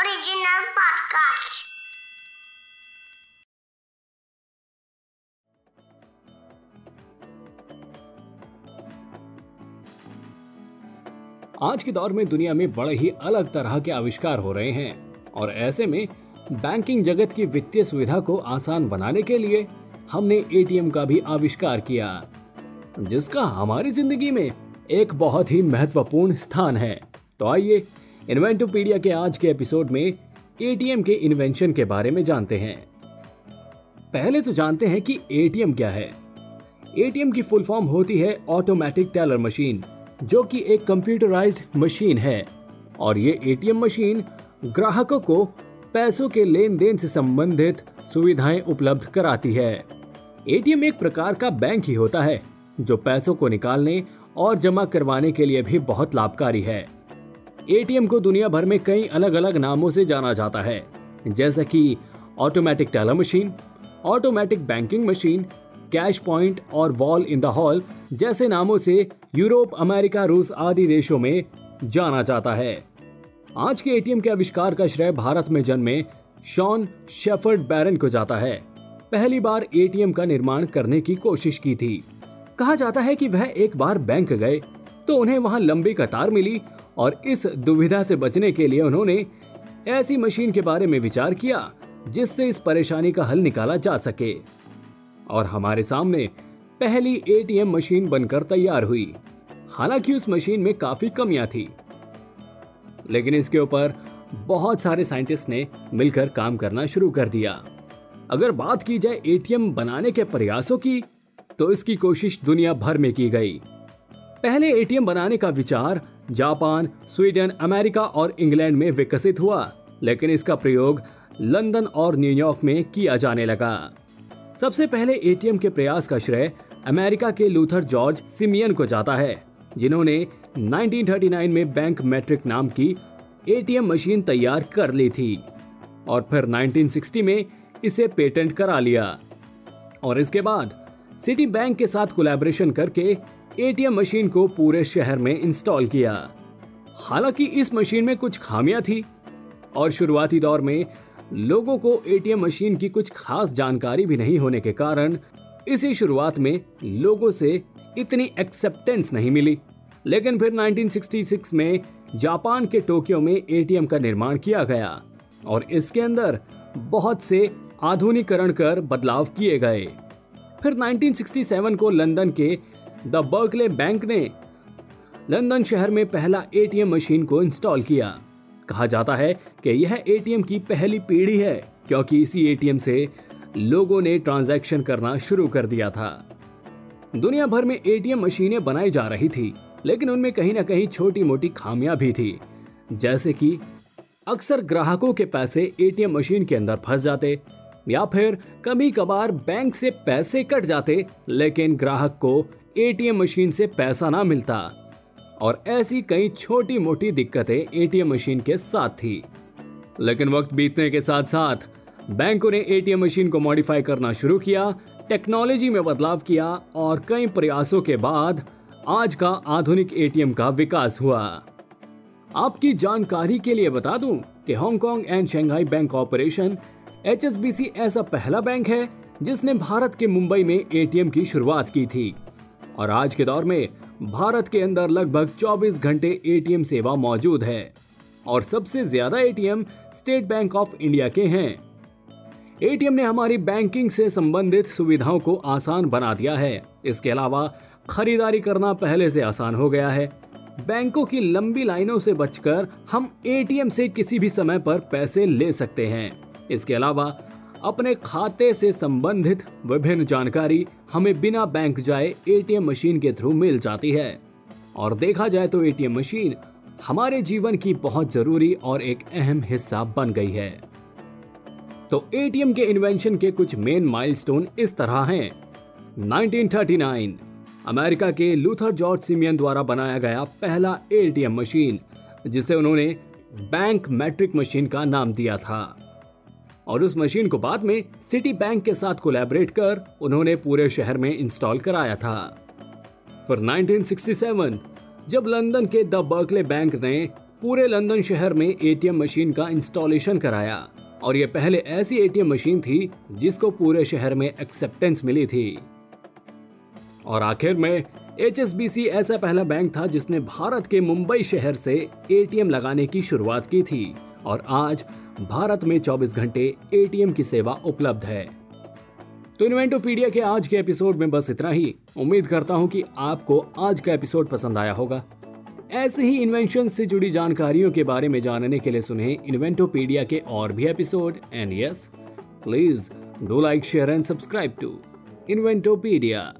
Original podcast. आज के दौर में दुनिया में बड़े ही अलग तरह के आविष्कार हो रहे हैं और ऐसे में बैंकिंग जगत की वित्तीय सुविधा को आसान बनाने के लिए हमने एटीएम का भी आविष्कार किया, जिसका हमारी ज़िंदगी में एक बहुत ही महत्वपूर्ण स्थान है तो आइए इन्वेंटोपीडिया के आज के एपिसोड में एटीएम के इन्वेंशन के बारे में जानते हैं। पहले तो जानते हैं कि एटीएम क्या है। एटीएम की फुल फॉर्म होती है ऑटोमेटिक टेलर मशीन, जो कि एक कंप्यूटराइज्ड मशीन है। और ये एटीएम मशीन ग्राहकों को पैसों के लेन देन से संबंधित सुविधाएँ उपलब्ध कराती है। एटीएम एक प्रकार का बैंक ही होता है, जो पैसों को निकालने और जमा करवाने के लिए भी बहुत लाभकारी है। एटीएम को दुनिया भर में कई अलग अलग नामों से जाना जाता है, जैसा कि automatic teller machine automatic banking machine cash point और वॉल इन द हॉल जैसे नामों से यूरोप, अमेरिका, रूस आदि देशों में जाना जाता है। आज के एटीएम के आविष्कार का श्रेय भारत में जन्मे शॉन शेफर्ड बैरन को जाता है। पहली बार एटीएम का निर्माण करने की कोशिश की थी। कहा जाता है कि वह एक बार बैंक गए तो उन्हें वहाँ लंबी कतार मिली और इस दुविधा से बचने के लिए उन्होंने ऐसी मशीन के बारे में विचार किया, जिससे इस परेशानी का हल निकाला जा सके। और हमारे सामने पहली एटीएम मशीन बनकर तैयार हुई। हालाँकि उस मशीन में काफ़ी कमियाँ थी। लेकिन इसके ऊपर बहुत सारे साइंटिस्ट ने मिलकर काम करना शुरू कर दिया। अगर बात की जाए एटीएम बनाने के प्रयासों की तो इसकी कोशिश दुनिया भर में की गई। पहले एटीएम बनाने का विचार जापान, स्वीडन, अमेरिका और इंग्लैंड में विकसित हुआ, लेकिन इसका प्रयोग लंदन और न्यूयॉर्क में किया जाने लगा। सबसे पहले एटीएम के प्रयास का श्रेय अमेरिका के लूथर जॉर्ज सिमियन को जाता है, जिन्होंने 1939 में बैंक मैट्रिक नाम की एटीएम मशीन तैयार कर ली थी और फिर 1960 में इसे पेटेंट करा लिया। और इसके बाद सिटी बैंक के साथ कोलैबोरेशन करके एटीएम मशीन को पूरे शहर में इंस्टॉल किया। हालाँकि इस मशीन में कुछ खामियाँ थी और शुरुआती दौर में लोगों को एटीएम मशीन की कुछ खास जानकारी भी नहीं होने के कारण इसी शुरुआत में लोगों से इतनी एक्सेप्टेंस नहीं मिली। लेकिन फिर 1966 में जापान के टोक्यो में एटीएम का निर्माण किया गया और इसके अंदर बहुत से आधुनिकरण कर बदलाव किए गए। फिर 1967 को लंदन के द बर्कले बैंक ने लंदन शहर में पहला एटीएम मशीन को इंस्टॉल किया। कहा जाता है कि यह एटीएम की पहली पीढ़ी है, क्योंकि इसी एटीएम से लोगों ने ट्रांजैक्शन करना शुरू कर दिया था। दुनिया भर में एटीएम मशीनें बनाई जा रही थी, लेकिन उनमें कहीं ना कहीं छोटी मोटी खामियाँ भी थी। जैसे कि अक्सर ग्राहकों के पैसे एटीएम मशीन के अंदर फंस जाते, या फिर कभी कभार बैंक से पैसे कट जाते, लेकिन ग्राहक को एटीएम मशीन से पैसा ना मिलता। और ऐसी कई छोटी मोटी दिक्कतें एटीएम मशीन के साथ थी। लेकिन वक्त बीतने के साथ साथ बैंकों ने एटीएम मशीन को मॉडिफाई करना शुरू किया, टेक्नोलॉजी में बदलाव किया और कई प्रयासों के बाद आज का आधुनिक एटीएम का विकास हुआ। आपकी जानकारी के लिए बता दूँ कि Hong Kong and Shanghai bank operation H ऐसा पहला बैंक है जिसने भारत के मुंबई में एटीएम की शुरुआत की थी। और आज के दौर में भारत के अंदर लगभग 24 घंटे एटीएम सेवा मौजूद है और सबसे ज़्यादा ATM State Bank of India के हैं। एटीएम ने हमारी बैंकिंग से संबंधित सुविधाओं को आसान बना दिया है। इसके अलावा खरीदारी करना पहले से आसान हो गया है। बैंकों की लंबी लाइनों से बचकर हम एटीएम से किसी भी समय पर पैसे ले सकते हैं। इसके अलावा अपने खाते से संबंधित विभिन्न जानकारी हमें बिना बैंक जाए एटीएम मशीन के थ्रू मिल जाती है। और देखा जाए तो एटीएम मशीन हमारे जीवन की बहुत ज़रूरी और एक अहम हिस्सा बन गई है। तो एटीएम के इन्वेंशन के कुछ मेन माइलस्टोन इस तरह हैं। 1939 अमेरिका के लूथर जॉर्ज सिमियन द्वारा बनाया गया पहला एटीएम मशीन, जिसे उन्होंने बैंक मैट्रिक मशीन का नाम दिया था। और उस मशीन को बाद में सिटी बैंक के साथ कोलैबोरेट कर उन्होंने पूरे शहर में इंस्टॉल कराया था। फिर 1967 जब लंदन के द बर्कले बैंक ने पूरे लंदन शहर में एटीएम मशीन का इंस्टॉलेशन कराया और यह पहले ऐसी एटीएम मशीन थी जिसको पूरे शहर में एक्सेप्टेंस मिली थी। और आखिर में एचएसबीसी ऐसा पहला बैंक था जिसने भारत के मुंबई शहर से एटीएम लगाने की शुरुआत की थी। और आज भारत में 24 घंटे एटीएम की सेवा उपलब्ध है। तो इन्वेंटोपीडिया के आज के एपिसोड में बस इतना ही। उम्मीद करता हूँ कि आपको आज का एपिसोड पसंद आया होगा। ऐसे ही इन्वेंशन से जुड़ी जानकारियों के बारे में जानने के लिए सुने इन्वेंटोपीडिया के और भी episode. And yes please do like share and subscribe to Inventopedia